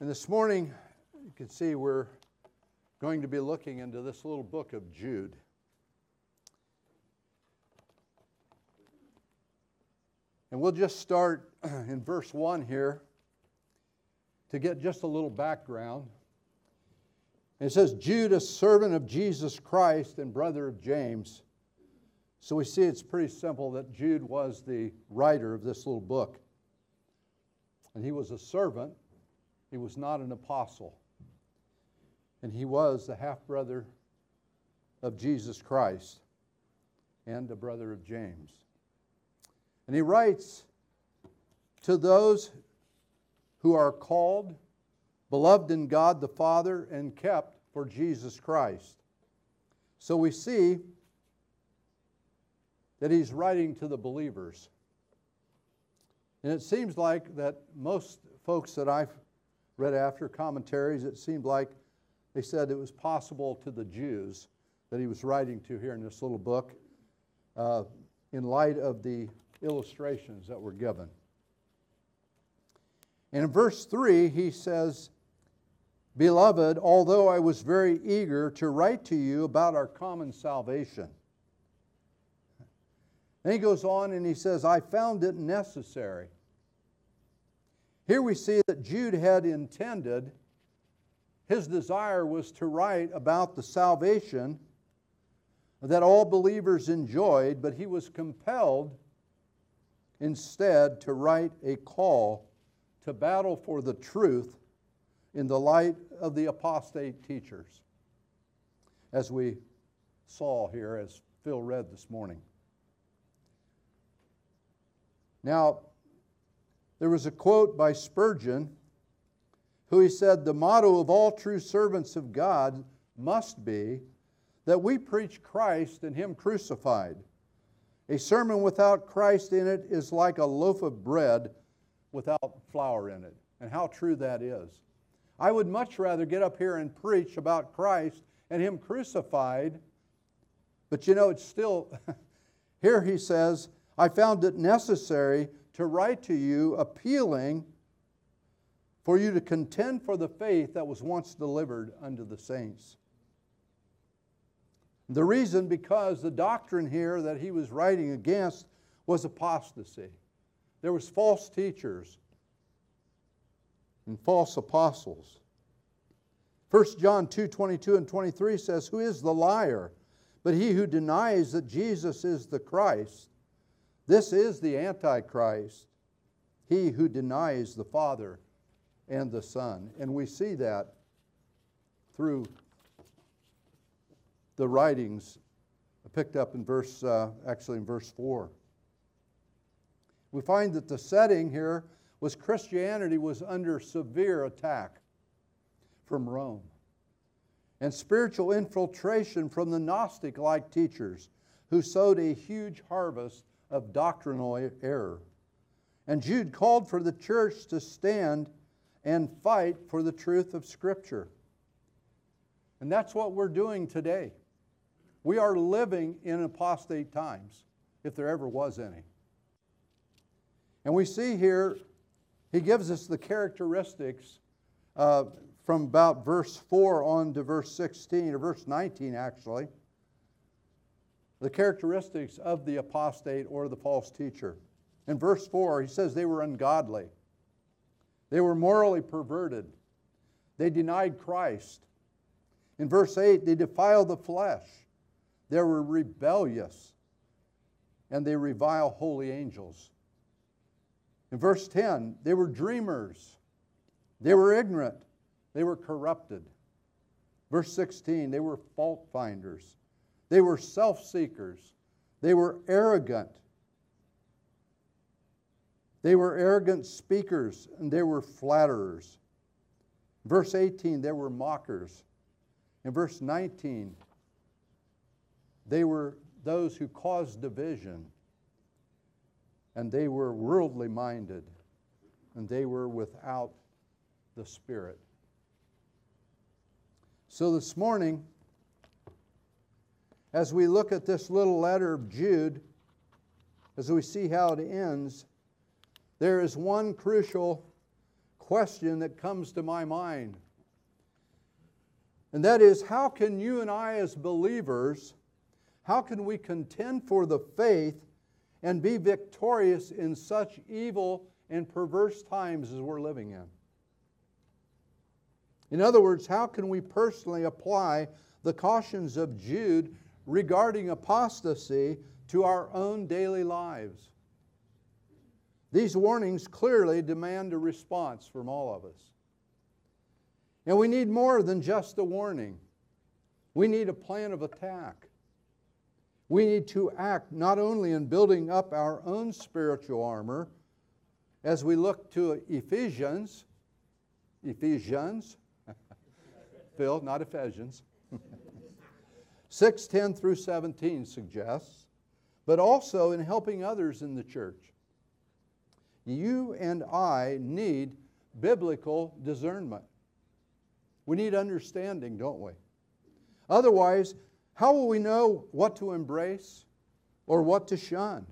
And this morning, you can see we're going to be looking into this little book of Jude. And we'll just start in verse 1 here to get just a little background. It says, Jude, a servant of Jesus Christ and brother of James. So we see it's pretty simple that Jude was the writer of this little book. And he was a servant, he was not an apostle. And he was the half brother of Jesus Christ and a brother of James. And he writes to those who are called, beloved in God the Father, and kept for Jesus Christ. So we see that he's writing to the believers. And it seems like that most folks that I've read after commentaries, it seemed like they said it was possible to the Jews that he was writing to here in this little book uh, in light of the illustrations that were given. And in verse 3, he says, Beloved, although I was very eager to write to you about our common salvation. Then he goes on and he says, I found it necessary. Here we see that Jude had intended, his desire was to write about the salvation that all believers enjoyed, but he was compelled instead to write a call to battle for the truth in the light of the apostate teachers, as we saw here, as Phil read this morning. Now, there was a quote by Spurgeon, who he said, The motto of all true servants of God must be that we preach Christ and Him crucified. A sermon without Christ in it is like a loaf of bread without flour in it. And how true that is. I would much rather get up here and preach about Christ and Him crucified, but you know, it's still, here he says, I found it necessary to write to you appealing for you to contend for the faith that was once delivered unto the saints. The reason, because the doctrine here that he was writing against was apostasy. There was false teachers and false apostles. 1 John 2 22 and 23 says, Who is the liar? But he who denies that Jesus is the Christ. This is the Antichrist, he who denies the Father and the Son. And we see that through the writings picked up in verse, uh, actually in verse 4. We find that the setting here was Christianity was under severe attack from Rome and spiritual infiltration from the Gnostic like teachers who sowed a huge harvest of doctrinal error. And Jude called for the church to stand and fight for the truth of Scripture. And that's what we're doing today. We are living in apostate times, if there ever was any. And we see here, he gives us the characteristics uh, from about verse 4 on to verse 16, or verse 19 actually the characteristics of the apostate or the false teacher. In verse 4, he says they were ungodly, they were morally perverted, they denied Christ. In verse 8, they defiled the flesh, they were rebellious, and they revile holy angels. In verse 10, they were dreamers, they were ignorant, they were corrupted. Verse 16, they were fault finders. They were self seekers. They were arrogant. They were arrogant speakers and they were flatterers. Verse 18, they were mockers. In verse 19, they were those who caused division and they were worldly minded and they were without the Spirit. So this morning, as we look at this little letter of Jude, as we see how it ends, there is one crucial question that comes to my mind. And that is how can you and I, as believers, how can we contend for the faith and be victorious in such evil and perverse times as we're living in? In other words, how can we personally apply the cautions of Jude regarding apostasy to our own daily lives? These warnings clearly demand a response from all of us. And we need more than just a warning. We need a plan of attack. We need to act not only in building up our own spiritual armor as we look to Ephesians, Ephesians, Phil, not Ephesians, 6 10 through 17 suggests, but also in helping others in the church you and I need biblical discernment. We need understanding, don't we? Otherwise, how will we know what to embrace or what to shun?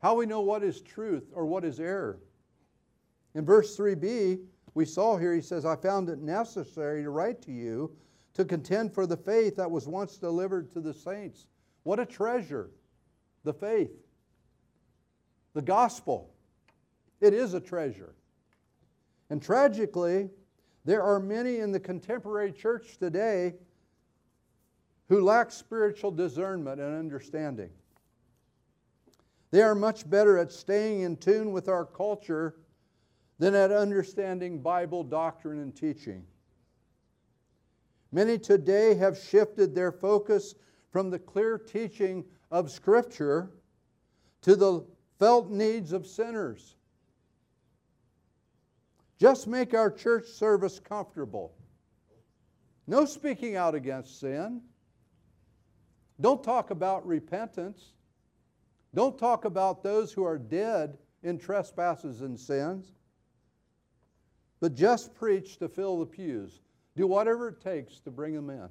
How we know what is truth or what is error? In verse 3b, we saw here, he says, I found it necessary to write to you to contend for the faith that was once delivered to the saints. What a treasure! The faith, the gospel. It is a treasure. And tragically, there are many in the contemporary church today who lack spiritual discernment and understanding. They are much better at staying in tune with our culture than at understanding Bible doctrine and teaching. Many today have shifted their focus from the clear teaching of Scripture to the felt needs of sinners. Just make our church service comfortable. No speaking out against sin. Don't talk about repentance. Don't talk about those who are dead in trespasses and sins. But just preach to fill the pews. Do whatever it takes to bring them in.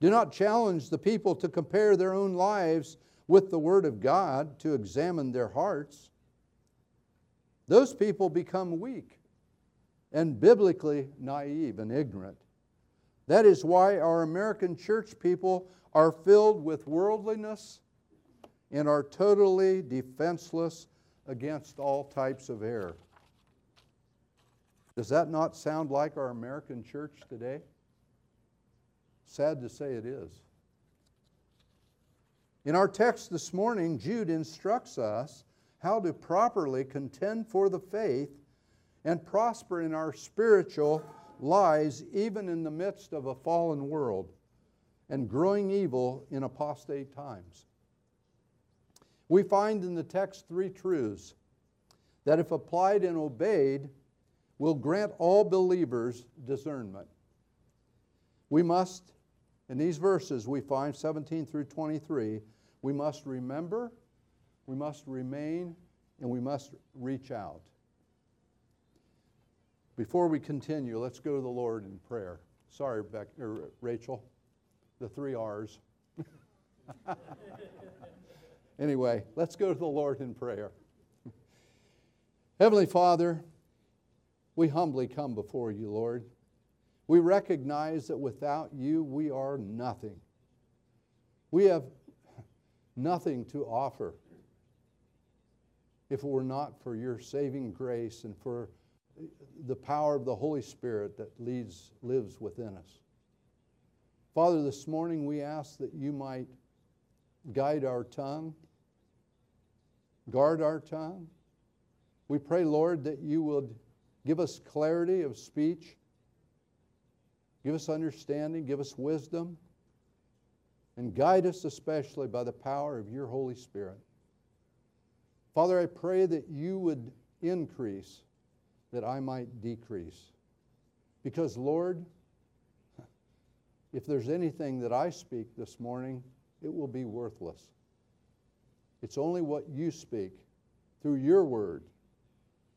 Do not challenge the people to compare their own lives with the Word of God, to examine their hearts those people become weak and biblically naive and ignorant. That is why our American church people are filled with worldliness and are totally defenseless against all types of error. Does that not sound like our American church today? Sad to say it is. In our text this morning, Jude instructs us how to properly contend for the faith and prosper in our spiritual lives, even in the midst of a fallen world and growing evil in apostate times. We find in the text three truths that, if applied and obeyed, will grant all believers discernment. We must, in these verses we find 17 through 23, we must remember we must remain, and we must reach out. Before we continue, let's go to the Lord in prayer. Sorry, Beck, er, Rachel, the three R's. anyway, let's go to the Lord in prayer. Heavenly Father, we humbly come before you, Lord. We recognize that without you, we are nothing. We have nothing to offer if it were not for your saving grace and for the power of the Holy Spirit that leads, lives within us. Father, this morning we ask that you might guide our tongue, guard our tongue. We pray, Lord, that you would give us clarity of speech, give us understanding, give us wisdom, and guide us especially by the power of your Holy Spirit. Father, I pray that you would increase, that I might decrease. Because, Lord, if there's anything that I speak this morning, it will be worthless. It's only what you speak through your word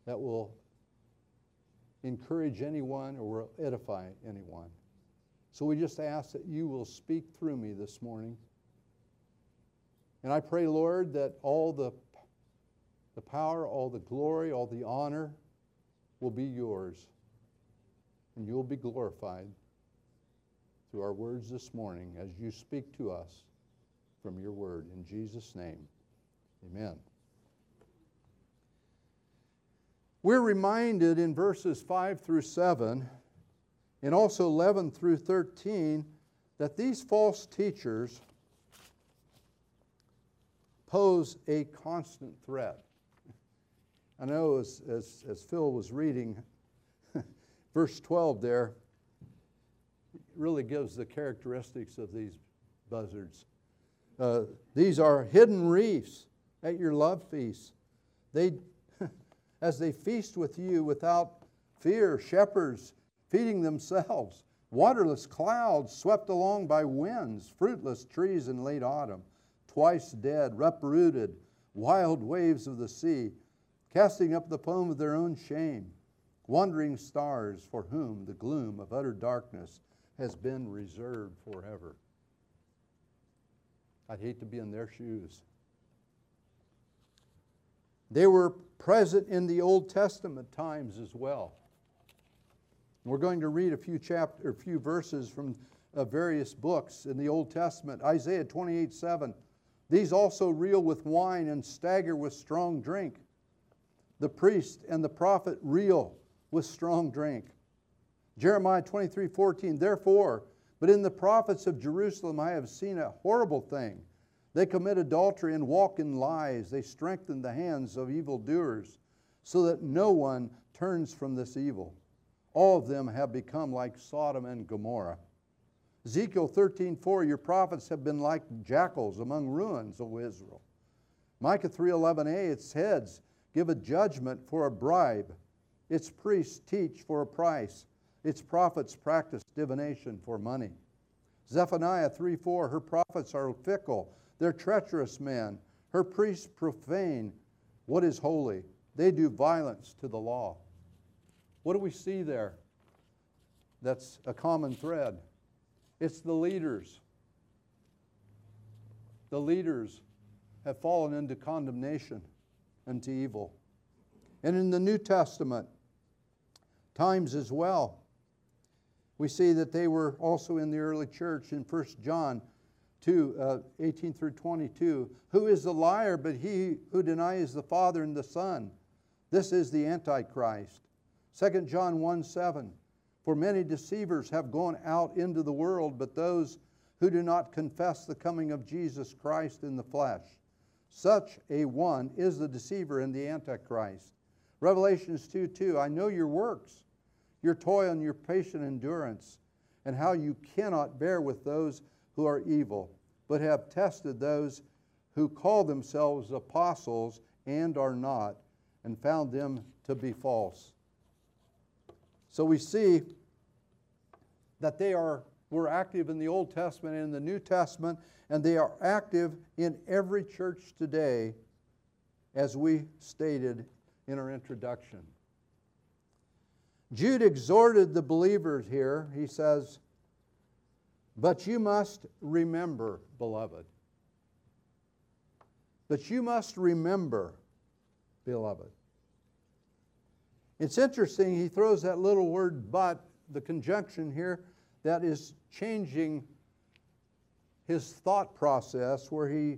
that will encourage anyone or edify anyone. So we just ask that you will speak through me this morning. And I pray, Lord, that all the the power, all the glory, all the honor will be yours, and you'll be glorified through our words this morning as you speak to us from your word. In Jesus' name, amen. We're reminded in verses 5 through 7 and also 11 through 13 that these false teachers pose a constant threat. I know as, as, as Phil was reading verse 12 there, really gives the characteristics of these buzzards. Uh, these are hidden reefs at your love feasts. They, as they feast with you without fear, shepherds feeding themselves, waterless clouds swept along by winds, fruitless trees in late autumn, twice dead, uprooted, wild waves of the sea, casting up the foam of their own shame, wandering stars for whom the gloom of utter darkness has been reserved forever. I'd hate to be in their shoes. They were present in the Old Testament times as well. We're going to read a few chapter, a few verses from uh, various books in the Old Testament. Isaiah 28 7. These also reel with wine and stagger with strong drink. The priest and the prophet reel with strong drink. Jeremiah 23 14. Therefore, but in the prophets of Jerusalem I have seen a horrible thing. They commit adultery and walk in lies. They strengthen the hands of evildoers, so that no one turns from this evil. All of them have become like Sodom and Gomorrah. Ezekiel 13 4, your prophets have been like jackals among ruins, O Israel. Micah 3:11a, its heads give a judgment for a bribe. Its priests teach for a price. Its prophets practice divination for money. Zephaniah 3 4, her prophets are fickle, they're treacherous men. Her priests profane what is holy. They do violence to the law. What do we see there? That's a common thread. It's the leaders. The leaders have fallen into condemnation and to evil. And in the New Testament, times as well, we see that they were also in the early church in 1 John 2 uh, 18 through 22. Who is the liar but he who denies the Father and the Son? This is the Antichrist. 2 John 1 7. For many deceivers have gone out into the world, but those who do not confess the coming of Jesus Christ in the flesh. Such a one is the deceiver and the Antichrist. Revelations 2 2. I know your works your toil and your patient endurance, and how you cannot bear with those who are evil, but have tested those who call themselves apostles and are not, and found them to be false. So we see that they are were active in the Old Testament and in the New Testament, and they are active in every church today, as we stated in our introduction. Jude exhorted the believers here. He says, But you must remember, beloved. But you must remember, beloved. It's interesting, he throws that little word but, the conjunction here, that is changing his thought process where he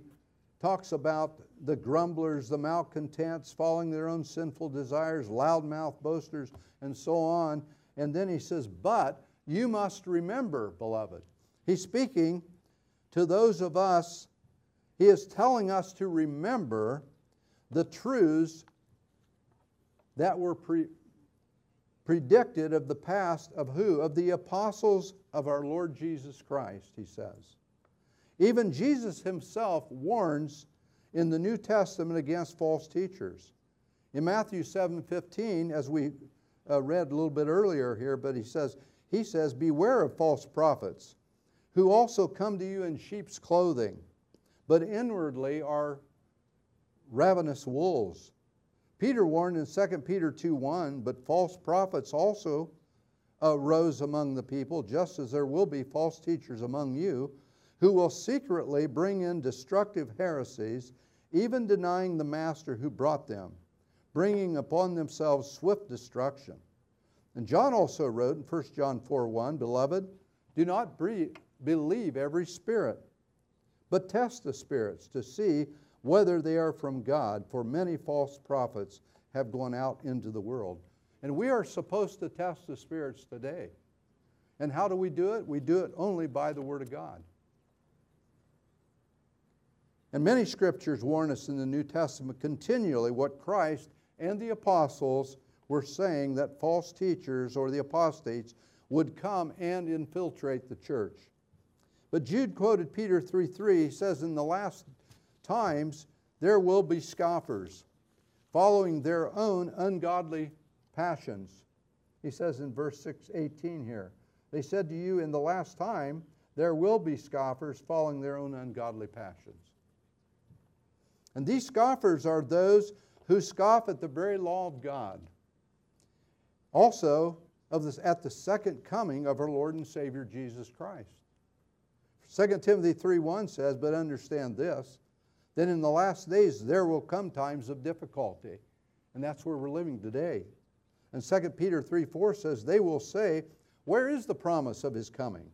talks about the grumblers, the malcontents, following their own sinful desires, loudmouth boasters, and so on. And then he says, But you must remember, beloved. He's speaking to those of us, he is telling us to remember the truths that were pre- predicted of the past of who? Of the apostles of our Lord Jesus Christ, he says. Even Jesus himself warns in the New Testament against false teachers. In Matthew 7:15, as we uh, read a little bit earlier here, but he says, he says, Beware of false prophets, who also come to you in sheep's clothing, but inwardly are ravenous wolves. Peter warned in 2 Peter 2:1, but false prophets also arose among the people, just as there will be false teachers among you who will secretly bring in destructive heresies, even denying the master who brought them, bringing upon themselves swift destruction. And John also wrote in 1 John 4 1, Beloved, do not believe every spirit, but test the spirits to see whether they are from God, for many false prophets have gone out into the world. And we are supposed to test the spirits today. And how do we do it? We do it only by the Word of God. And many scriptures warn us in the New Testament continually what Christ and the apostles were saying that false teachers or the apostates would come and infiltrate the church. But Jude quoted Peter 3 3. He says, In the last times there will be scoffers, following their own ungodly passions. He says in verse 6 18 here, They said to you, In the last time there will be scoffers, following their own ungodly passions. And these scoffers are those who scoff at the very law of God. Also, of this, at the second coming of our Lord and Savior Jesus Christ. 2 Timothy 3:1 says, But understand this, that in the last days there will come times of difficulty. And that's where we're living today. And 2 Peter 3.4 says, They will say, Where is the promise of his coming?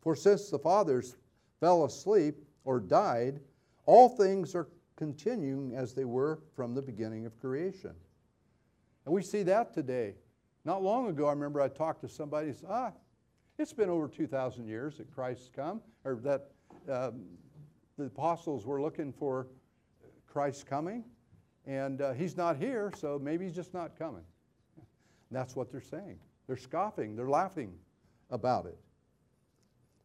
For since the fathers fell asleep or died, all things are continuing as they were from the beginning of creation. And we see that today. Not long ago, I remember I talked to somebody said, ah, it's been over 2,000 years that Christ's come, or that um, the apostles were looking for Christ's coming, and uh, he's not here, so maybe he's just not coming. And that's what they're saying. They're scoffing, they're laughing about it.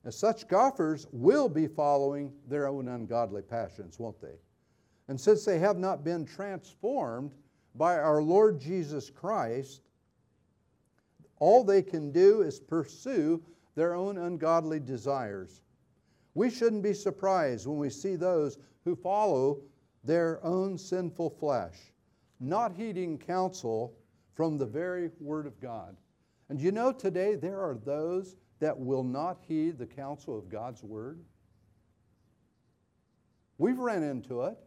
And such scoffers will be following their own ungodly passions, won't they? And since they have not been transformed by our Lord Jesus Christ, all they can do is pursue their own ungodly desires. We shouldn't be surprised when we see those who follow their own sinful flesh, not heeding counsel from the very Word of God. And you know, today there are those that will not heed the counsel of God's Word. We've ran into it.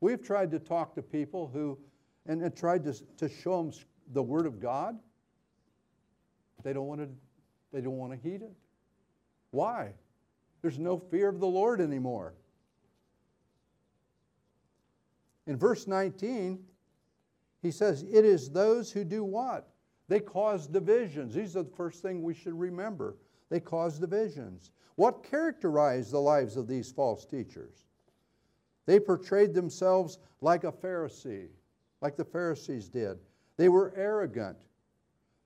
We've tried to talk to people who, and, and tried to, to show them the Word of God. They don't want to, they don't want to heed it. Why? There's no fear of the Lord anymore. In verse 19, he says, It is those who do what? They cause divisions. These are the first thing we should remember. They cause divisions. What characterized the lives of these false teachers? They portrayed themselves like a Pharisee, like the Pharisees did. They were arrogant.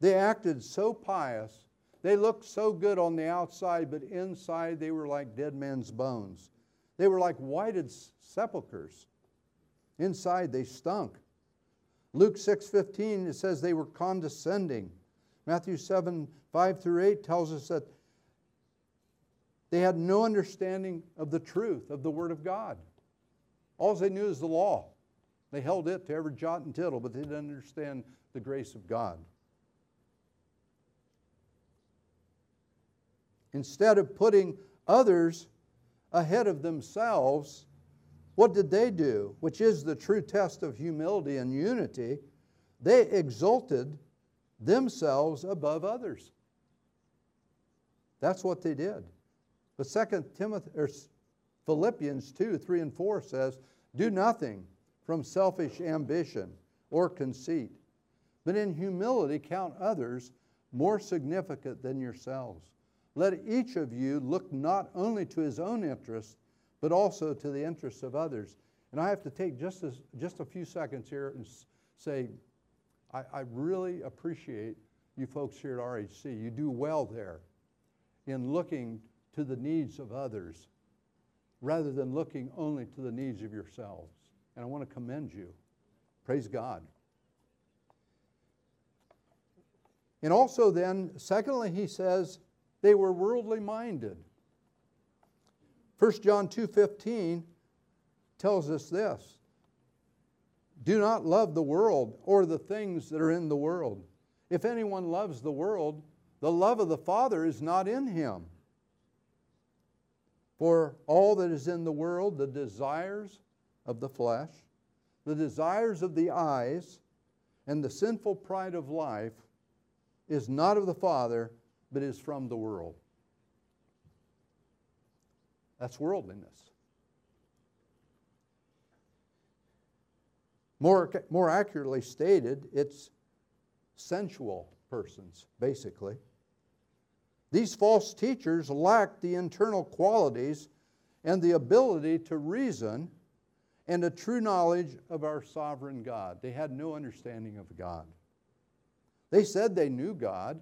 They acted so pious. They looked so good on the outside, but inside they were like dead men's bones. They were like whited sepulchres. Inside they stunk. Luke 6:15 it says they were condescending. Matthew 7, 5 through 8 tells us that they had no understanding of the truth of the Word of God. All they knew is the law. They held it to every jot and tittle, but they didn't understand the grace of God. Instead of putting others ahead of themselves, what did they do? Which is the true test of humility and unity. They exalted themselves above others. That's what they did. But Second Timothy, or Philippians 2 3 and 4 says, Do nothing from selfish ambition or conceit, but in humility count others more significant than yourselves. Let each of you look not only to his own interests, but also to the interests of others. And I have to take just, just a few seconds here and say, I, I really appreciate you folks here at RHC. You do well there in looking to the needs of others rather than looking only to the needs of yourselves. And I want to commend you. Praise God. And also, then, secondly, he says they were worldly minded. 1 John 2:15 tells us this. Do not love the world or the things that are in the world. If anyone loves the world, the love of the Father is not in him. For all that is in the world, the desires of the flesh, the desires of the eyes, and the sinful pride of life is not of the Father, but is from the world. That's worldliness. More, more accurately stated, it's sensual persons, basically. These false teachers lacked the internal qualities and the ability to reason and a true knowledge of our sovereign God. They had no understanding of God. They said they knew God,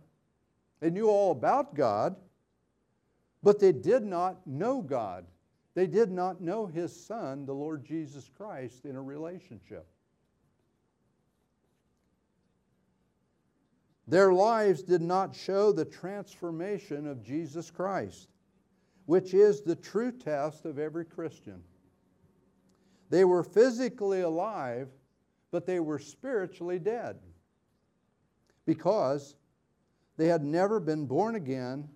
they knew all about God, but they did not know God. They did not know His Son, the Lord Jesus Christ, in a relationship. Their lives did not show the transformation of Jesus Christ, which is the true test of every Christian. They were physically alive, but they were spiritually dead because they had never been born again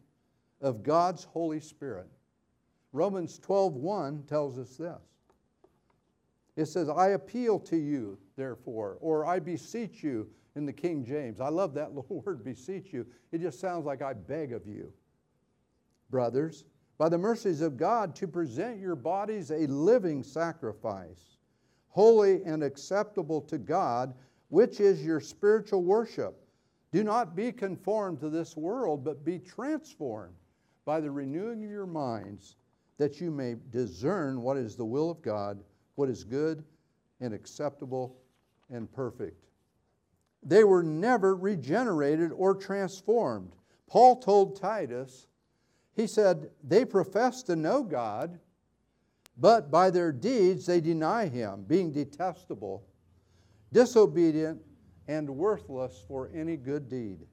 of God's Holy Spirit. Romans 12:1 tells us this. It says, "I appeal to you, therefore, or I beseech you in the King James. I love that little word, beseech you. It just sounds like I beg of you. Brothers, by the mercies of God, to present your bodies a living sacrifice, holy and acceptable to God, which is your spiritual worship. Do not be conformed to this world, but be transformed by the renewing of your minds, that you may discern what is the will of God, what is good and acceptable and perfect. They were never regenerated or transformed. Paul told Titus, he said, they profess to know God, but by their deeds they deny him, being detestable, disobedient, and worthless for any good deed.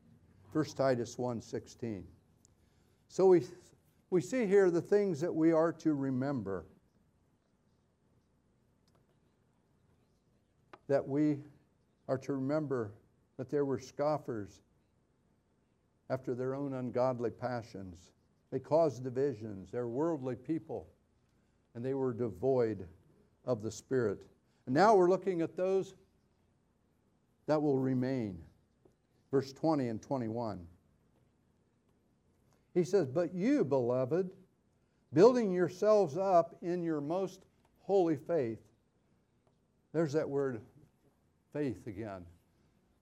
1 Titus 1:16. So we, we see here the things that we are to remember. That we are to remember that there were scoffers after their own ungodly passions. They caused divisions. They're worldly people, and they were devoid of the Spirit. And now we're looking at those that will remain. Verse 20 and 21. He says, But you, beloved, building yourselves up in your most holy faith. There's that word faith again.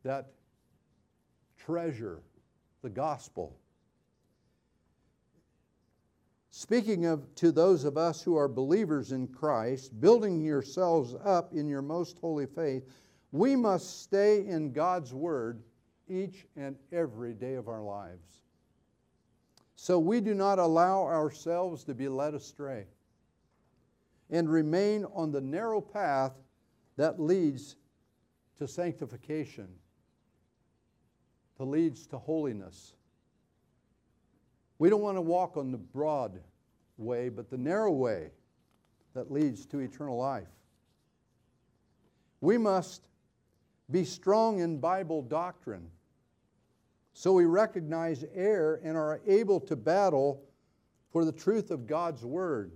That treasure, the gospel. Speaking of to those of us who are believers in Christ, building yourselves up in your most holy faith, we must stay in God's word each and every day of our lives. So we do not allow ourselves to be led astray and remain on the narrow path that leads to sanctification, that leads to holiness. We don't want to walk on the broad way, but the narrow way that leads to eternal life. We must be strong in Bible doctrine so we recognize error and are able to battle for the truth of God's Word.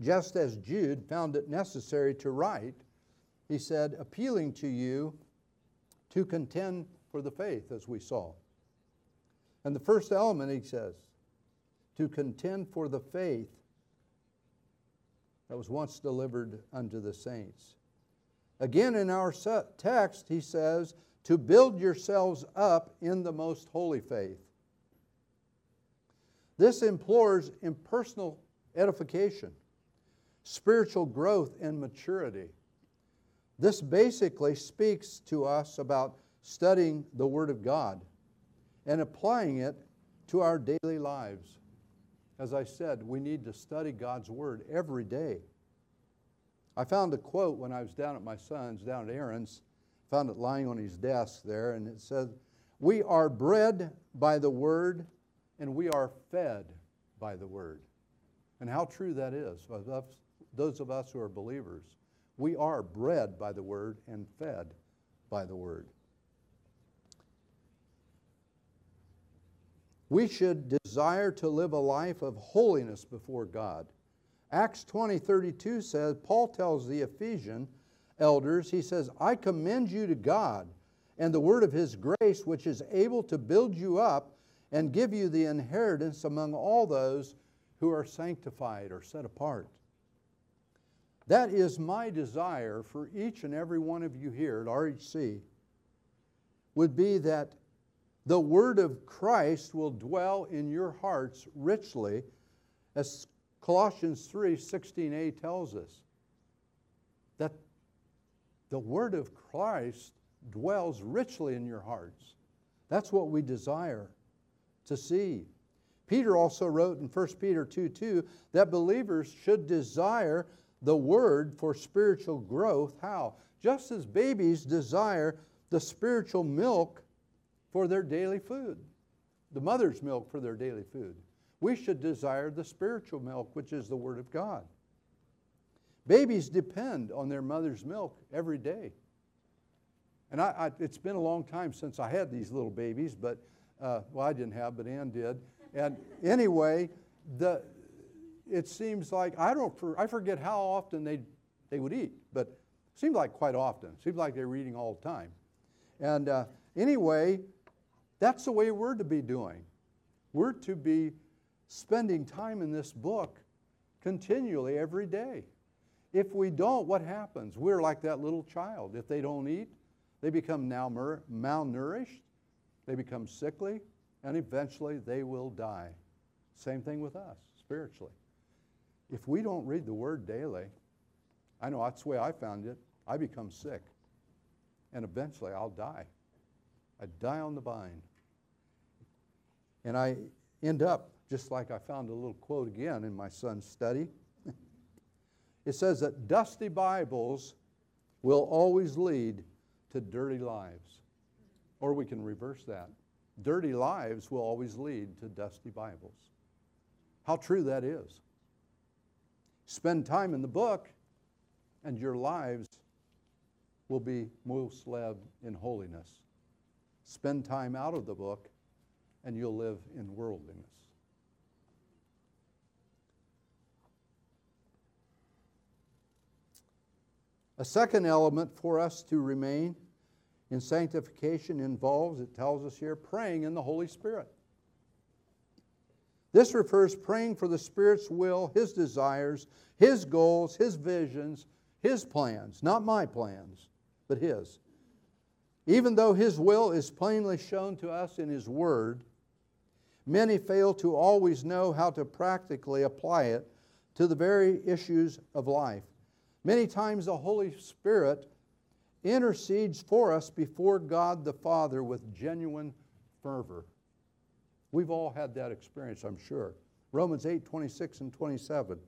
Just as Jude found it necessary to write, he said, appealing to you to contend for the faith, as we saw. And the first element, he says, to contend for the faith that was once delivered unto the saints. Again, in our text, he says, to build yourselves up in the most holy faith. This implores impersonal edification, spiritual growth, and maturity. This basically speaks to us about studying the Word of God and applying it to our daily lives. As I said, we need to study God's Word every day. I found a quote when I was down at my son's, down at Aaron's, found it lying on his desk there, and it said, We are bred by the Word, and we are fed by the Word. And how true that is, those of us who are believers. We are bred by the Word and fed by the Word. We should desire to live a life of holiness before God, Acts 20 32 says, Paul tells the Ephesian elders, he says, I commend you to God and the word of his grace, which is able to build you up and give you the inheritance among all those who are sanctified or set apart. That is my desire for each and every one of you here at RHC would be that the word of Christ will dwell in your hearts richly as Colossians 3 16a tells us that the word of Christ dwells richly in your hearts. That's what we desire to see. Peter also wrote in 1 Peter 2 2 that believers should desire the word for spiritual growth. How? Just as babies desire the spiritual milk for their daily food, the mother's milk for their daily food. We should desire the spiritual milk, which is the Word of God. Babies depend on their mother's milk every day. And I, I, it's been a long time since I had these little babies, but, uh, well, I didn't have, but Ann did. And anyway, the, it seems like, I don't, I forget how often they, they would eat, but it seemed like quite often. It seemed like they were eating all the time. And uh, anyway, that's the way we're to be doing. We're to be spending time in this book continually every day. If we don't, what happens? We're like that little child. If they don't eat, they become now malnourished, they become sickly, and eventually they will die. Same thing with us spiritually. If we don't read the Word daily, I know that's the way I found it, I become sick. And eventually I'll die. I die on the vine. And I end up just like I found a little quote again in my son's study. it says that dusty Bibles will always lead to dirty lives. Or we can reverse that. Dirty lives will always lead to dusty Bibles. How true that is. Spend time in the book, and your lives will be most led in holiness. Spend time out of the book, and you'll live in worldliness. A second element for us to remain in sanctification involves, it tells us here, praying in the Holy Spirit. This refers praying for the Spirit's will, His desires, His goals, His visions, His plans, not my plans, but His. Even though His will is plainly shown to us in His Word, many fail to always know how to practically apply it to the very issues of life. Many times the Holy Spirit intercedes for us before God the Father with genuine fervor. We've all had that experience, I'm sure. Romans 8 26 and 27.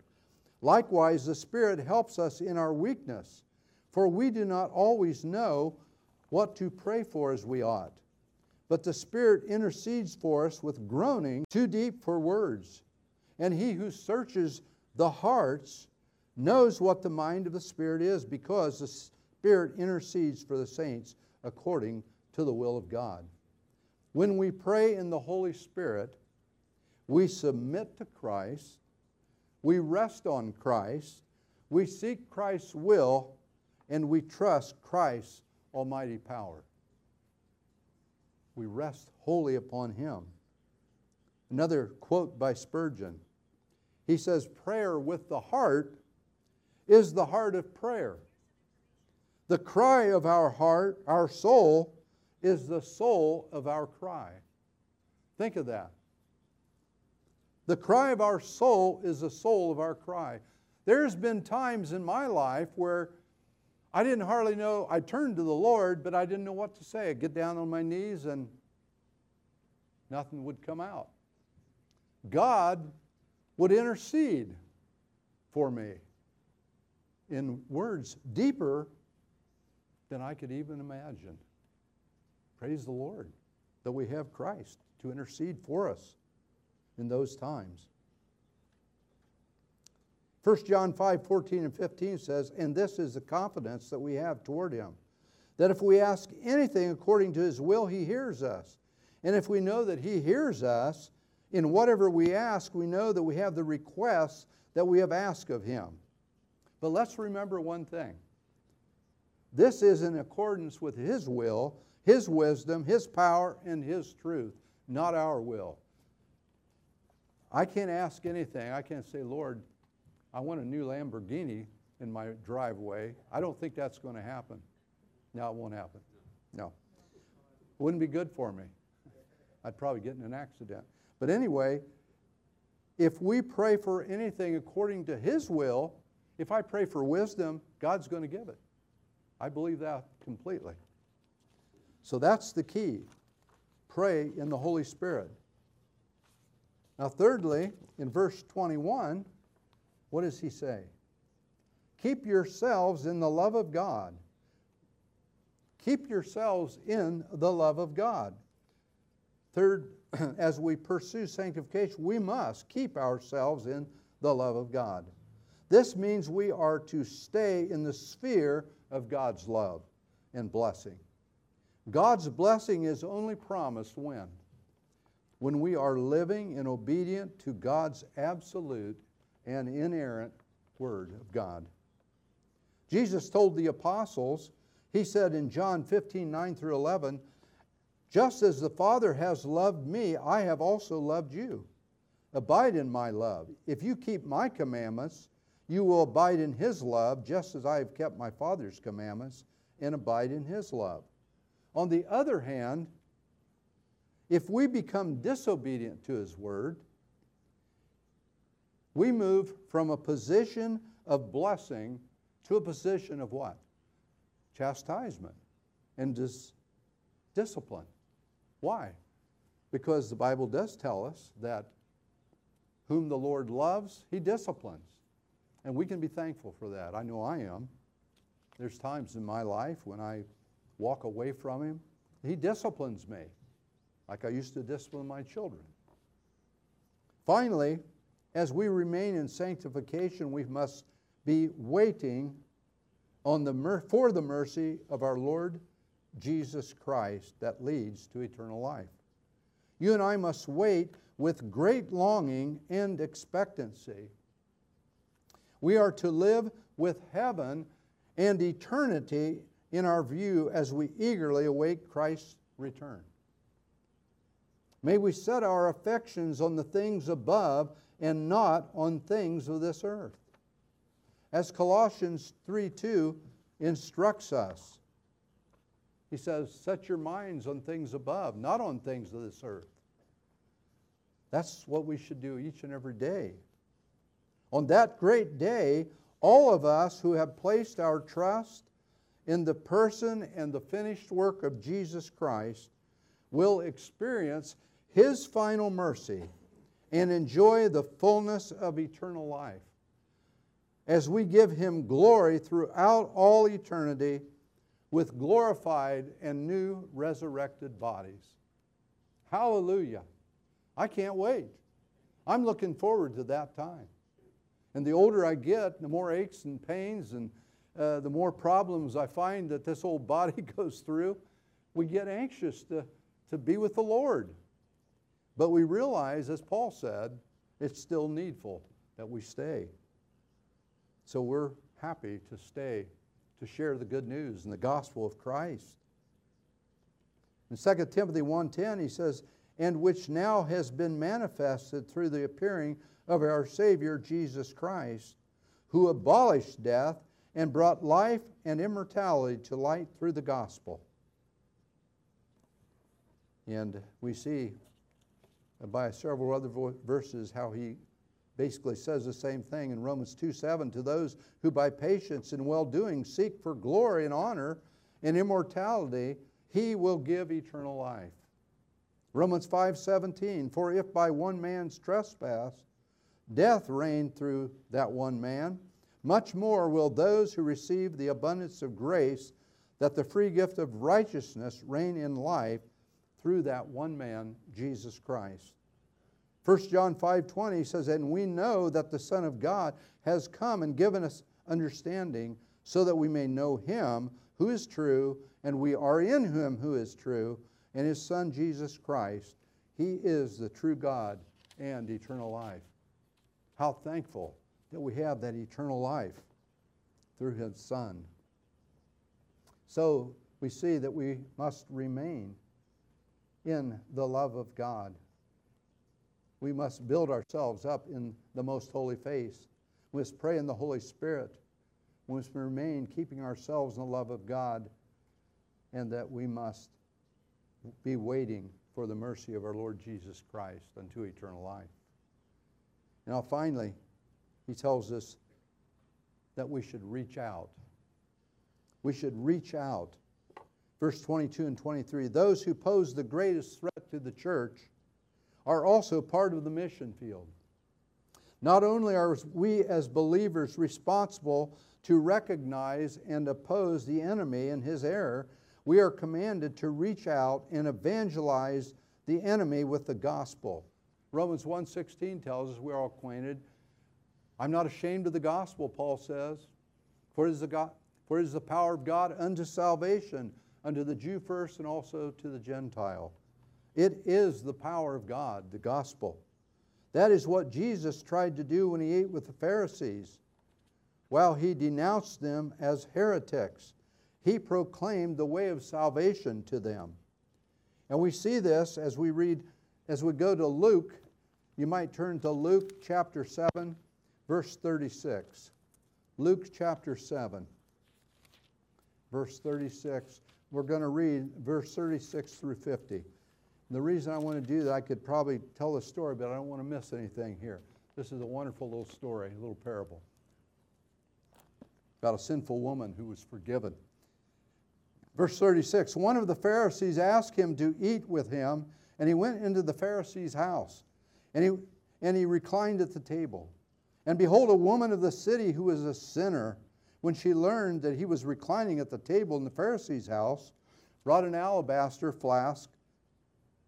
Likewise, the Spirit helps us in our weakness, for we do not always know what to pray for as we ought. But the Spirit intercedes for us with groaning too deep for words. And He who searches the hearts knows what the mind of the Spirit is because the Spirit intercedes for the saints according to the will of God. When we pray in the Holy Spirit, we submit to Christ, we rest on Christ, we seek Christ's will, and we trust Christ's almighty power. We rest wholly upon Him. Another quote by Spurgeon. He says, Prayer with the heart is the heart of prayer. The cry of our heart, our soul, is the soul of our cry. Think of that. The cry of our soul is the soul of our cry. There's been times in my life where I didn't hardly know, I turned to the Lord, but I didn't know what to say. I'd get down on my knees and nothing would come out. God would intercede for me in words deeper than I could even imagine. Praise the Lord that we have Christ to intercede for us in those times. 1 John 5 14 and 15 says, And this is the confidence that we have toward him, that if we ask anything according to his will, he hears us. And if we know that he hears us, in whatever we ask, we know that we have the requests that we have asked of him. But let's remember one thing this is in accordance with his will, his wisdom, his power, and his truth, not our will. I can't ask anything. I can't say, Lord, I want a new Lamborghini in my driveway. I don't think that's going to happen. No, it won't happen. No. It wouldn't be good for me. I'd probably get in an accident. But anyway, if we pray for anything according to His will, if I pray for wisdom, God's going to give it. I believe that completely. So that's the key. Pray in the Holy Spirit. Now, thirdly, in verse 21, what does he say? Keep yourselves in the love of God. Keep yourselves in the love of God. Third, as we pursue sanctification, we must keep ourselves in the love of God. This means we are to stay in the sphere of God's love and blessing. God's blessing is only promised when? when we are living in obedient to God's absolute and inerrant Word of God. Jesus told the apostles, He said in John 15 9 through 11, Just as the Father has loved me, I have also loved you. Abide in my love. If you keep my commandments, you will abide in his love, just as I have kept my Father's commandments and abide in his love. On the other hand, if we become disobedient to His Word, we move from a position of blessing to a position of what? Chastisement and dis- discipline. Why? Because the Bible does tell us that whom the Lord loves, He disciplines. And we can be thankful for that. I know I am. There's times in my life when I walk away from Him, He disciplines me like I used to discipline my children. Finally, as we remain in sanctification, we must be waiting on the for the mercy of our Lord Jesus Christ that leads to eternal life. You and I must wait with great longing and expectancy. We are to live with heaven and eternity in our view as we eagerly await Christ's return. May we set our affections on the things above and not on things of this earth. As Colossians 3 2 instructs us, he says, Set your minds on things above, not on things of this earth. That's what we should do each and every day. On that great day, all of us who have placed our trust in the person and the finished work of Jesus Christ will experience his final mercy and enjoy the fullness of eternal life as we give Him glory throughout all eternity with glorified and new resurrected bodies. Hallelujah. I can't wait. I'm looking forward to that time. And the older I get, the more aches and pains and uh, the more problems I find that this old body goes through, we get anxious to, to be with the Lord. But we realize, as Paul said, it's still needful that we stay. So we're happy to stay to share the good news and the gospel of Christ. In 2 Timothy 1:10 he says, "And which now has been manifested through the appearing of our Savior Jesus Christ, who abolished death and brought life and immortality to light through the gospel." And we see by several other verses how he basically says the same thing in Romans 2 7 to those who by patience and well doing seek for glory and honor and immortality, he will give eternal life. Romans 5 17, for if by one man's trespass death reigned through that one man, much more will those who receive the abundance of grace that the free gift of righteousness reign in life through that one man, Jesus Christ. 1 John 5:20 says, "And we know that the Son of God has come and given us understanding so that we may know him who is true, and we are in him who is true, and his Son Jesus Christ. He is the true God and eternal life." How thankful that we have that eternal life through his Son. So we see that we must remain in the love of God. We must build ourselves up in the most holy faith. We must pray in the Holy Spirit. We must remain keeping ourselves in the love of God, and that we must be waiting for the mercy of our Lord Jesus Christ unto eternal life. Now, finally, he tells us that we should reach out. We should reach out. Verse 22 and 23 those who pose the greatest threat to the church are also part of the mission field. Not only are we as believers responsible to recognize and oppose the enemy and his error, we are commanded to reach out and evangelize the enemy with the gospel. Romans 1:16 tells us we're all acquainted. I'm not ashamed of the gospel, Paul says, for it is the, God, for it is the power of God unto salvation, unto the Jew first and also to the Gentile. It is the power of God, the gospel. That is what Jesus tried to do when he ate with the Pharisees. While he denounced them as heretics, he proclaimed the way of salvation to them. And we see this as we read, as we go to Luke. You might turn to Luke chapter 7, verse 36. Luke chapter 7, verse 36. We're going to read verse 36 through 50. And the reason I want to do that, I could probably tell the story, but I don't want to miss anything here. This is a wonderful little story, a little parable about a sinful woman who was forgiven. Verse 36 One of the Pharisees asked him to eat with him, and he went into the Pharisee's house, and he, and he reclined at the table. And behold, a woman of the city who was a sinner, when she learned that he was reclining at the table in the Pharisee's house, brought an alabaster flask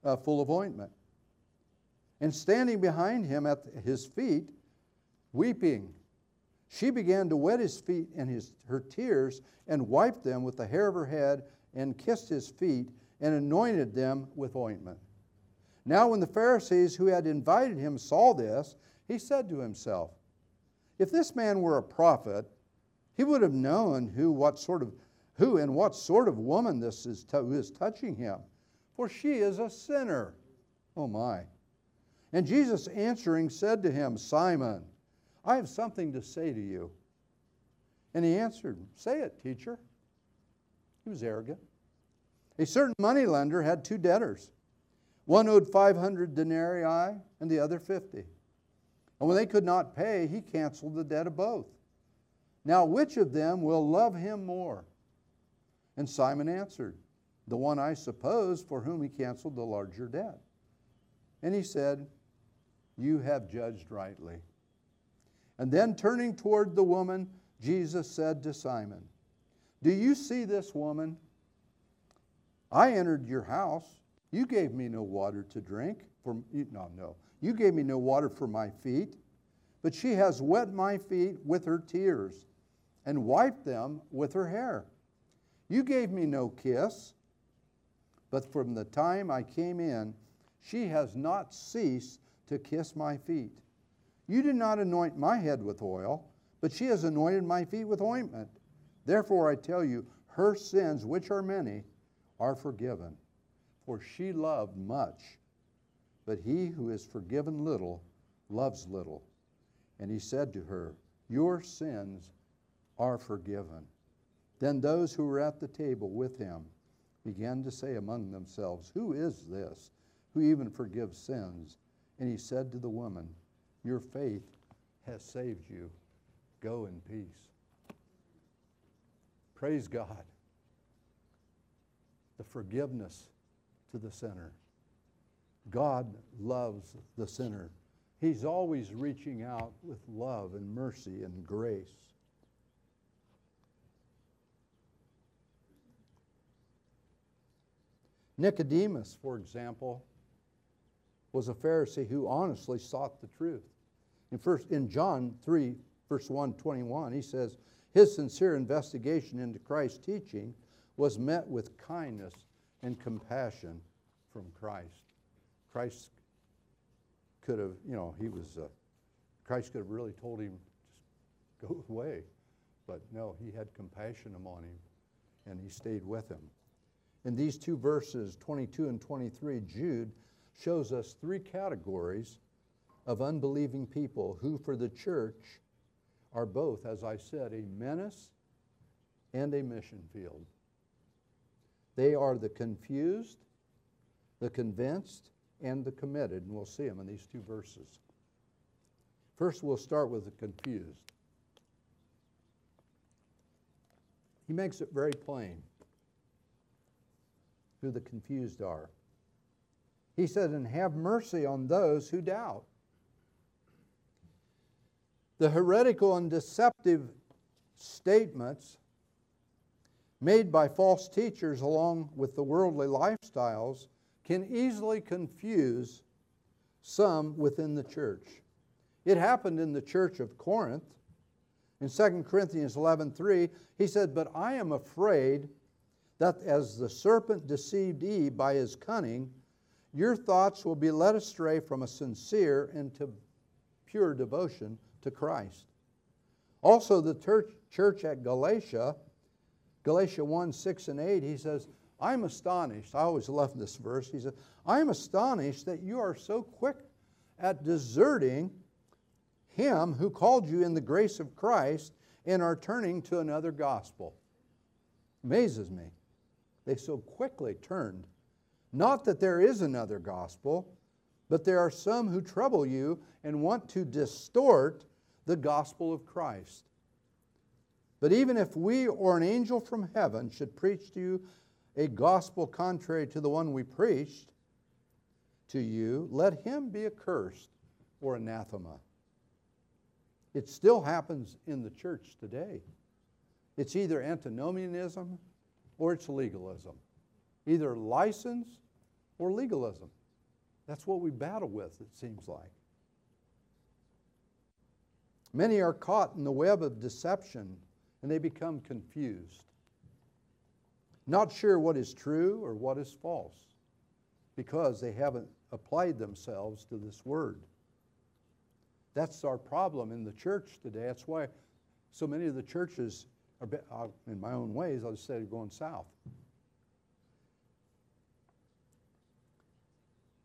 uh, full of ointment. And standing behind him at his feet, weeping, she began to wet his feet and his, her tears and wiped them with the hair of her head and kissed his feet and anointed them with ointment. Now, when the Pharisees who had invited him saw this, he said to himself, If this man were a prophet, he would have known who, what sort of, who and what sort of woman this is who is touching him, for she is a sinner. Oh my. And Jesus answering said to him, Simon, I have something to say to you. And he answered, Say it, teacher. He was arrogant. A certain moneylender had two debtors. One owed 500 denarii and the other 50. And when they could not pay, he canceled the debt of both. Now, which of them will love him more? And Simon answered, The one I suppose for whom he canceled the larger debt. And he said, You have judged rightly. And then turning toward the woman, Jesus said to Simon, Do you see this woman? I entered your house. You gave me no water to drink. For, no, no. You gave me no water for my feet, but she has wet my feet with her tears and wiped them with her hair. You gave me no kiss, but from the time I came in, she has not ceased to kiss my feet. You did not anoint my head with oil, but she has anointed my feet with ointment. Therefore, I tell you, her sins, which are many, are forgiven. For she loved much, but he who is forgiven little loves little. And he said to her, Your sins are forgiven. Then those who were at the table with him began to say among themselves, Who is this who even forgives sins? And he said to the woman, your faith has saved you. Go in peace. Praise God. The forgiveness to the sinner. God loves the sinner. He's always reaching out with love and mercy and grace. Nicodemus, for example, was a Pharisee who honestly sought the truth. In, first, in John 3, verse 121, he says, His sincere investigation into Christ's teaching was met with kindness and compassion from Christ. Christ could have, you know, he was, uh, Christ could have really told him, just go away. But no, he had compassion upon him and he stayed with him. In these two verses, 22 and 23, Jude shows us three categories of unbelieving people who, for the church, are both, as I said, a menace and a mission field. They are the confused, the convinced, and the committed, and we'll see them in these two verses. First, we'll start with the confused. He makes it very plain who the confused are. He said, And have mercy on those who doubt. The heretical and deceptive statements made by false teachers along with the worldly lifestyles can easily confuse some within the church. It happened in the church of Corinth. In 2 Corinthians 11:3, he said, "But I am afraid that as the serpent deceived Eve by his cunning, your thoughts will be led astray from a sincere and to pure devotion to Christ." Also, the church at Galatia, Galatia 1 6 and 8, he says, I'm astonished. I always love this verse. He says, I'm astonished that you are so quick at deserting him who called you in the grace of Christ and are turning to another gospel. Amazes me. They so quickly turned. Not that there is another gospel, but there are some who trouble you and want to distort the gospel of Christ. But even if we or an angel from heaven should preach to you a gospel contrary to the one we preached to you, let him be accursed or anathema. It still happens in the church today. It's either antinomianism or it's legalism, either license or legalism. That's what we battle with, it seems like. Many are caught in the web of deception and they become confused, not sure what is true or what is false because they haven't applied themselves to this word. That's our problem in the church today. That's why so many of the churches are, uh, in my own ways, I'll just say, going south.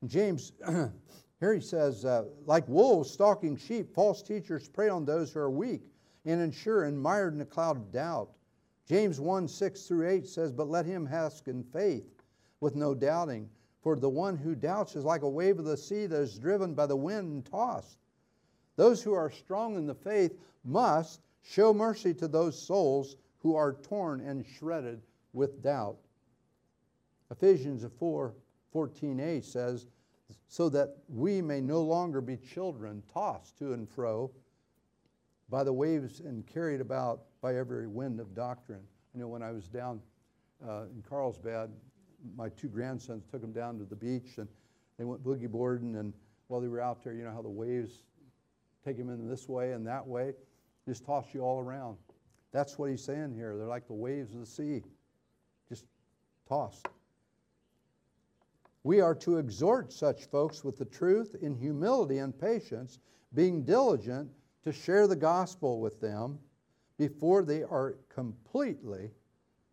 James, here he says, uh, like wolves stalking sheep, false teachers prey on those who are weak and ensure and mired in a cloud of doubt. James 1 6 through 8 says, But let him ask in faith with no doubting. For the one who doubts is like a wave of the sea that is driven by the wind and tossed. Those who are strong in the faith must show mercy to those souls who are torn and shredded with doubt. Ephesians 4 14a says, So that we may no longer be children tossed to and fro by the waves and carried about by every wind of doctrine. You know, when I was down uh, in Carlsbad, my two grandsons took them down to the beach and they went boogie boarding. And while they were out there, you know how the waves take them in this way and that way, just toss you all around. That's what he's saying here. They're like the waves of the sea, just tossed. We are to exhort such folks with the truth in humility and patience, being diligent to share the gospel with them before they are completely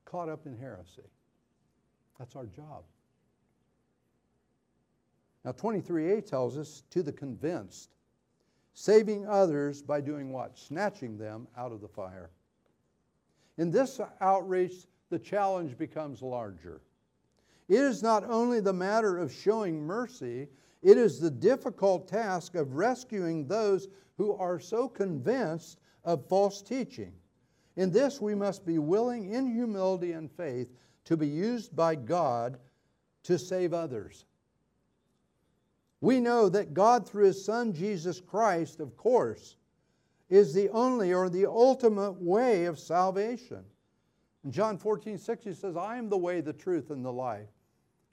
caught up in heresy. That's our job. Now, 23a tells us to the convinced saving others by doing what? Snatching them out of the fire. In this outreach, the challenge becomes larger. It is not only the matter of showing mercy, it is the difficult task of rescuing those who are so convinced of false teaching. In this, we must be willing in humility and faith to be used by God to save others. We know that God, through His Son Jesus Christ, of course, is the only or the ultimate way of salvation. In John 14, 6, He says, I am the way, the truth, and the life.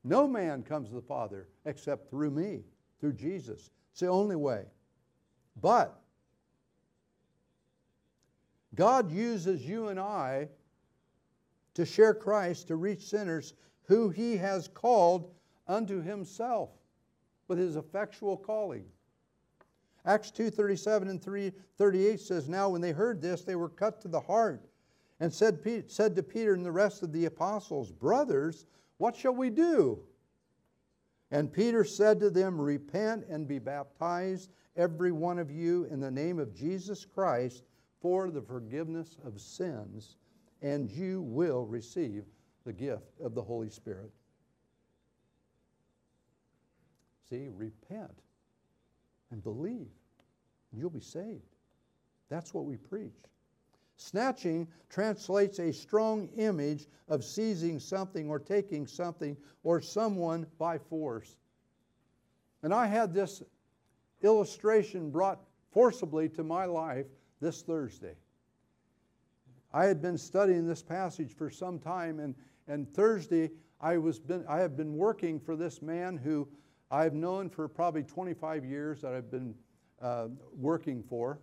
No man comes to the Father except through me, through Jesus. It's the only way. But God uses you and I to share Christ, to reach sinners who He has called unto Himself with his effectual calling. Acts 2:37 and 3:38 says, Now when they heard this, they were cut to the heart and said, said to Peter and the rest of the apostles, Brothers, what shall we do? And Peter said to them, Repent and be baptized, every one of you, in the name of Jesus Christ for the forgiveness of sins, and you will receive the gift of the Holy Spirit. See, repent and believe, and you'll be saved. That's what we preach. Snatching translates a strong image of seizing something or taking something or someone by force. And I had this illustration brought forcibly to my life this Thursday. I had been studying this passage for some time, and, and Thursday I, was been, I have been working for this man who I've known for probably 25 years that I've been uh, working for.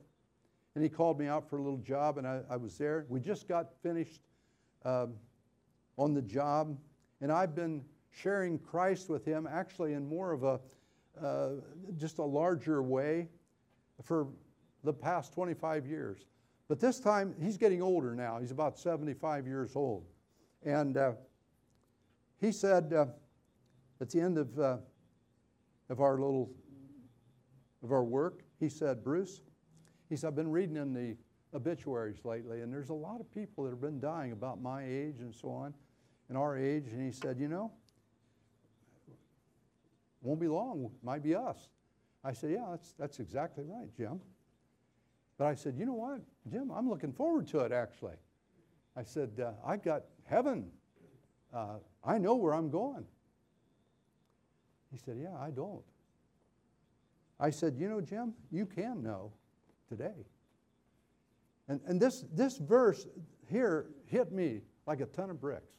And he called me out for a little job, and I, I was there. We just got finished um, on the job, and I've been sharing Christ with him actually in more of a uh, just a larger way for the past 25 years. But this time, he's getting older now. He's about 75 years old. And uh, he said uh, at the end of uh, of our little of our work. He said, Bruce, he said, I've been reading in the obituaries lately, and there's a lot of people that have been dying about my age and so on, and our age. And he said, you know, won't be long, might be us. I said, yeah, that's, that's exactly right, Jim. But I said, you know what, Jim, I'm looking forward to it actually. I said, uh, I got heaven. Uh, I know where I'm going. He said, Yeah, I don't. I said, You know, Jim, you can know today. And, and this, this verse here hit me like a ton of bricks.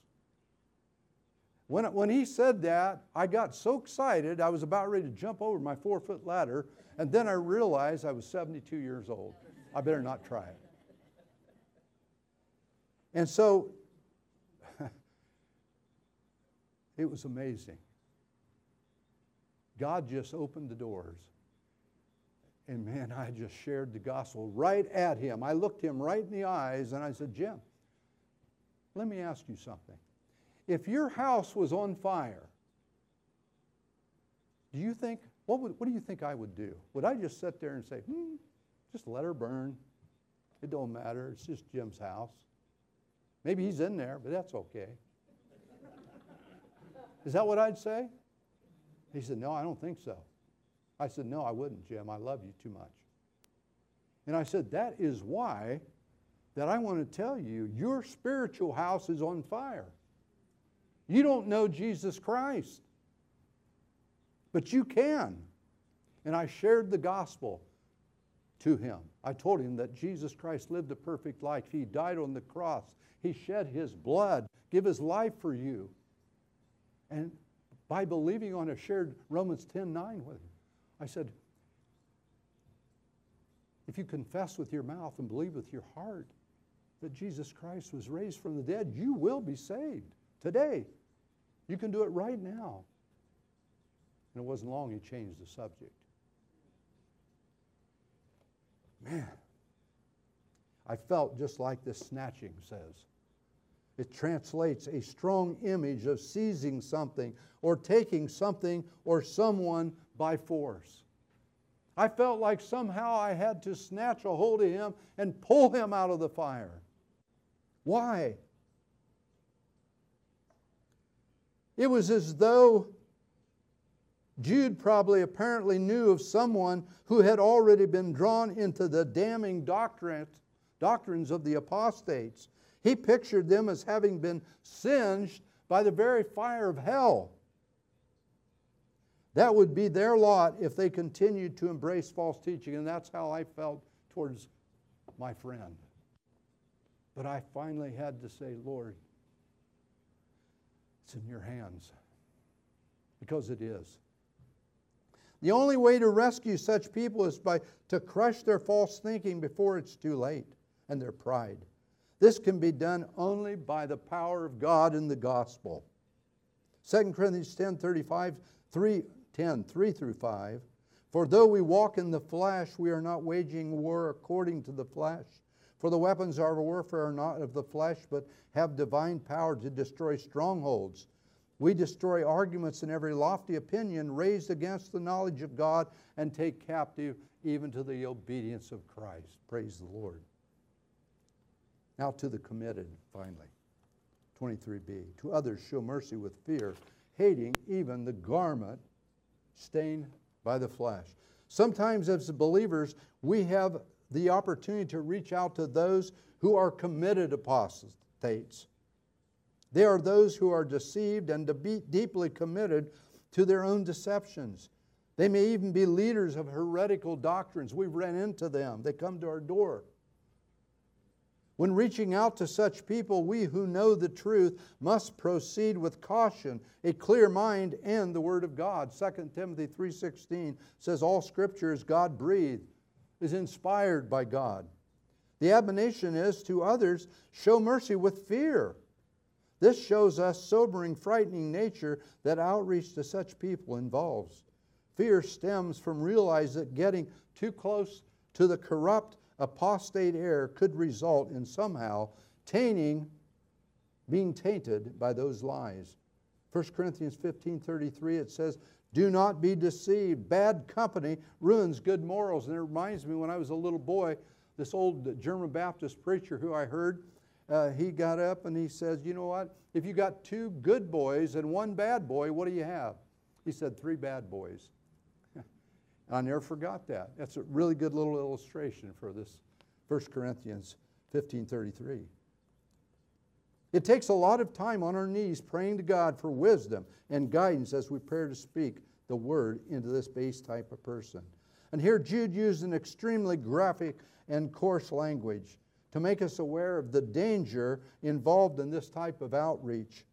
When, when he said that, I got so excited, I was about ready to jump over my four foot ladder, and then I realized I was 72 years old. I better not try it. And so, it was amazing. God just opened the doors. And man, I just shared the gospel right at him. I looked him right in the eyes and I said, Jim, let me ask you something. If your house was on fire, do you think, what, would, what do you think I would do? Would I just sit there and say, hmm, just let her burn? It don't matter. It's just Jim's house. Maybe he's in there, but that's okay. Is that what I'd say? He said, No, I don't think so. I said, No, I wouldn't, Jim. I love you too much. And I said, That is why that I want to tell you your spiritual house is on fire. You don't know Jesus Christ, but you can. And I shared the gospel to him. I told him that Jesus Christ lived a perfect life. He died on the cross. He shed his blood, give his life for you. And by believing on a shared Romans 10 9 with him. I said, if you confess with your mouth and believe with your heart that Jesus Christ was raised from the dead, you will be saved today. You can do it right now. And it wasn't long he changed the subject. Man, I felt just like this snatching says. It translates a strong image of seizing something or taking something or someone by force. I felt like somehow I had to snatch a hold of him and pull him out of the fire. Why? It was as though Jude probably apparently knew of someone who had already been drawn into the damning doctrines, doctrines of the apostates he pictured them as having been singed by the very fire of hell. That would be their lot if they continued to embrace false teaching, and that's how I felt towards my friend. But I finally had to say, Lord, it's in your hands. Because it is. The only way to rescue such people is by to crush their false thinking before it's too late and their pride. This can be done only by the power of God in the gospel. 2 Corinthians 10 35, 3, 10, 3 through 5. For though we walk in the flesh, we are not waging war according to the flesh. For the weapons of our warfare are not of the flesh, but have divine power to destroy strongholds. We destroy arguments and every lofty opinion raised against the knowledge of God and take captive even to the obedience of Christ. Praise the Lord. Now to the committed, finally. 23b. To others show mercy with fear, hating even the garment stained by the flesh. Sometimes, as believers, we have the opportunity to reach out to those who are committed apostates. They are those who are deceived and deeply committed to their own deceptions. They may even be leaders of heretical doctrines. We've run into them, they come to our door. When reaching out to such people, we who know the truth must proceed with caution, a clear mind, and the word of God. 2 Timothy 3:16 says all scripture is God-breathed, is inspired by God. The admonition is to others, show mercy with fear. This shows us sobering, frightening nature that outreach to such people involves. Fear stems from realizing that getting too close to the corrupt apostate error could result in somehow tainting, being tainted by those lies. 1 Corinthians 15 33, it says, Do not be deceived. Bad company ruins good morals. And it reminds me when I was a little boy, this old German Baptist preacher who I heard, uh, he got up and he says, You know what? If you got two good boys and one bad boy, what do you have? He said, Three bad boys. I never forgot that. That's a really good little illustration for this 1 Corinthians 15:33. It takes a lot of time on our knees praying to God for wisdom and guidance as we pray to speak the word into this base type of person. And here Jude used an extremely graphic and coarse language to make us aware of the danger involved in this type of outreach.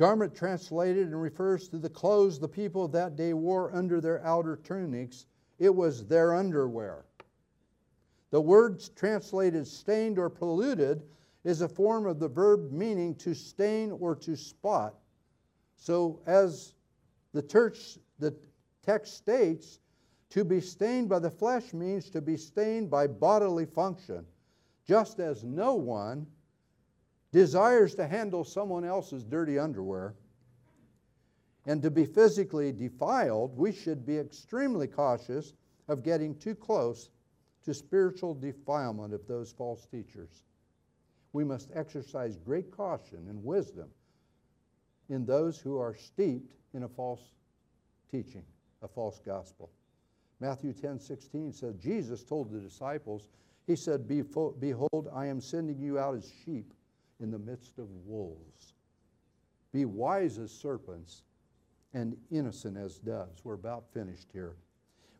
Garment translated and refers to the clothes the people of that day wore under their outer tunics. It was their underwear. The word translated stained or polluted is a form of the verb meaning to stain or to spot. So, as the, church, the text states, to be stained by the flesh means to be stained by bodily function, just as no one desires to handle someone else's dirty underwear and to be physically defiled, we should be extremely cautious of getting too close to spiritual defilement of those false teachers. We must exercise great caution and wisdom in those who are steeped in a false teaching, a false gospel. Matthew 10 16 says, Jesus told the disciples, He said, Behold, I am sending you out as sheep in the midst of wolves. Be wise as serpents and innocent as doves. We're about finished here.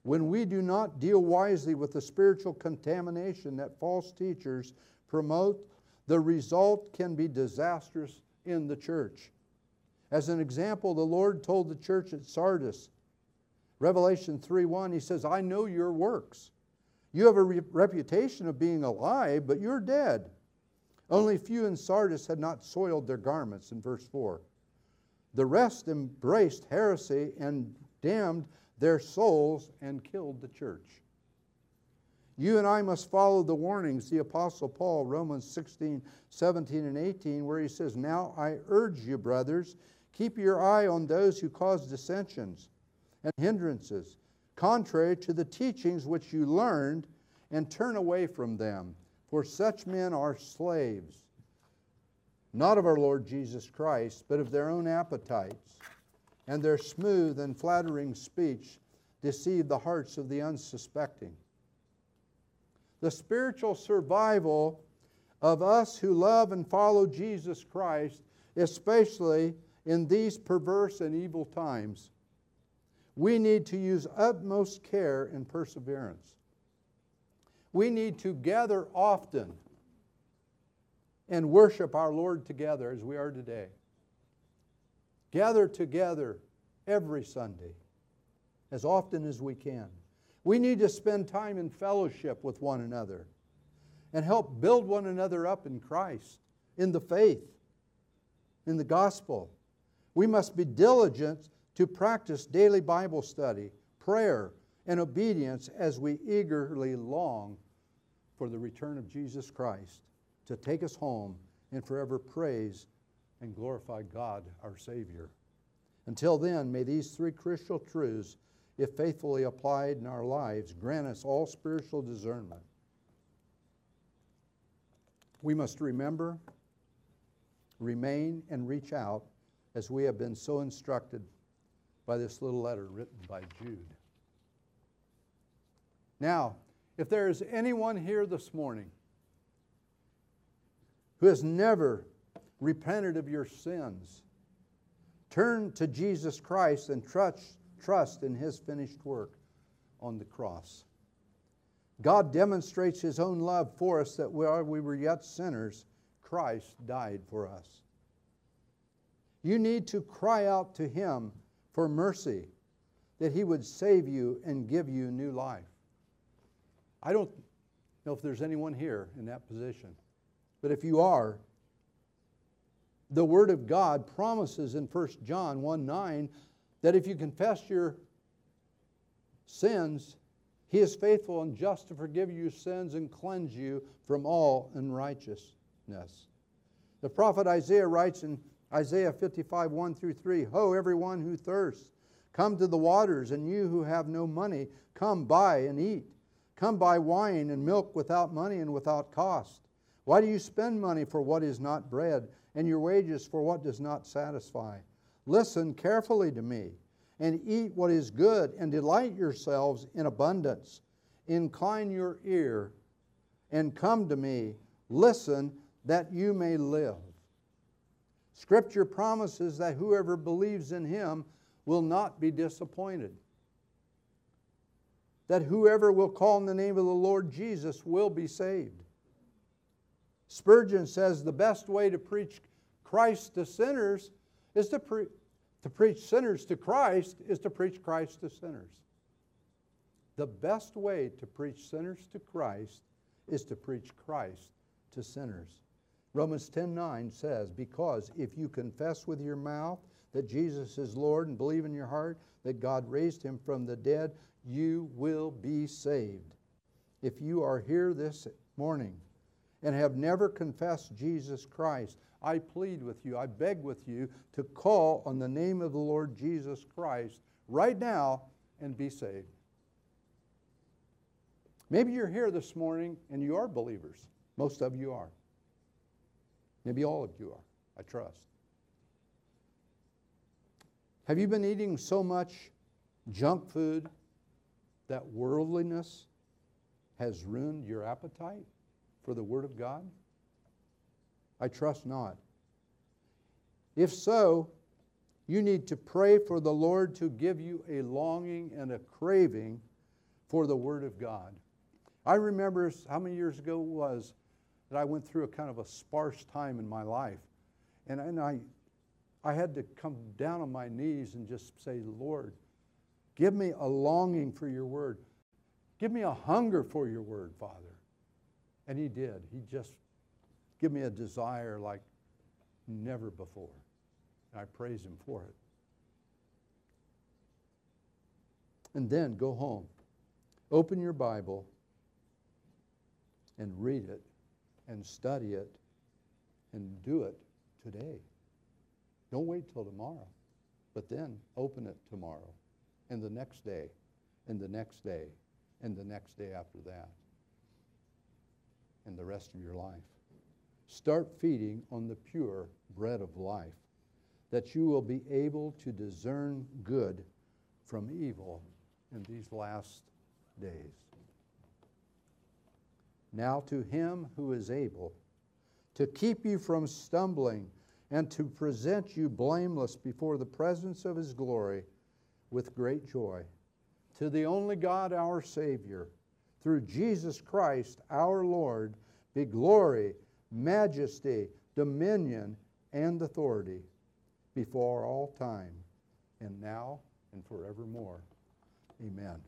When we do not deal wisely with the spiritual contamination that false teachers promote, the result can be disastrous in the church. As an example, the Lord told the church at Sardis, Revelation 3:1, he says, "I know your works. You have a re- reputation of being alive, but you're dead." Only few in Sardis had not soiled their garments, in verse 4. The rest embraced heresy and damned their souls and killed the church. You and I must follow the warnings the Apostle Paul, Romans 16, 17, and 18, where he says, Now I urge you, brothers, keep your eye on those who cause dissensions and hindrances, contrary to the teachings which you learned, and turn away from them. For such men are slaves, not of our Lord Jesus Christ, but of their own appetites. And their smooth and flattering speech deceive the hearts of the unsuspecting. The spiritual survival of us who love and follow Jesus Christ, especially in these perverse and evil times, we need to use utmost care and perseverance. We need to gather often and worship our Lord together as we are today. Gather together every Sunday as often as we can. We need to spend time in fellowship with one another and help build one another up in Christ, in the faith, in the gospel. We must be diligent to practice daily Bible study, prayer, and obedience as we eagerly long for the return of Jesus Christ to take us home and forever praise and glorify God, our Savior. Until then, may these three crucial truths, if faithfully applied in our lives, grant us all spiritual discernment. We must remember, remain, and reach out as we have been so instructed by this little letter written by Jude. Now, if there is anyone here this morning who has never repented of your sins, turn to Jesus Christ and trust, trust in his finished work on the cross. God demonstrates his own love for us that while we were yet sinners, Christ died for us. You need to cry out to him for mercy, that he would save you and give you new life. I don't know if there's anyone here in that position, but if you are, the Word of God promises in 1 John 1 9 that if you confess your sins, He is faithful and just to forgive you sins and cleanse you from all unrighteousness. The prophet Isaiah writes in Isaiah 55 1 through 3 Ho, everyone who thirsts, come to the waters, and you who have no money, come buy and eat. Come buy wine and milk without money and without cost. Why do you spend money for what is not bread? and your wages for what does not satisfy. Listen carefully to me, and eat what is good, and delight yourselves in abundance. Incline your ear and come to me. Listen that you may live. Scripture promises that whoever believes in him will not be disappointed. That whoever will call on the name of the Lord Jesus will be saved. Spurgeon says the best way to preach Christ to sinners is to, pre- to preach sinners to Christ is to preach Christ to sinners. The best way to preach sinners to Christ is to preach Christ to sinners. Romans 10:9 says, "Because if you confess with your mouth that Jesus is Lord and believe in your heart that God raised him from the dead, you will be saved." If you are here this morning and have never confessed Jesus Christ, I plead with you, I beg with you to call on the name of the Lord Jesus Christ right now and be saved. Maybe you're here this morning and you are believers. Most of you are. Maybe all of you are, I trust. Have you been eating so much junk food that worldliness has ruined your appetite? for the Word of God? I trust not. If so, you need to pray for the Lord to give you a longing and a craving for the Word of God. I remember how many years ago it was that I went through a kind of a sparse time in my life. And, and I, I had to come down on my knees and just say, Lord, give me a longing for your Word. Give me a hunger for your Word, Father. And he did. He just gave me a desire like never before. And I praise him for it. And then go home. Open your Bible and read it and study it and do it today. Don't wait till tomorrow, but then open it tomorrow and the next day and the next day and the next day after that and the rest of your life. Start feeding on the pure bread of life, that you will be able to discern good from evil in these last days. Now, to him who is able to keep you from stumbling and to present you blameless before the presence of his glory with great joy, to the only God, our Savior through Jesus Christ our Lord, be glory, majesty, dominion, and authority before all time, and now and forevermore. Amen.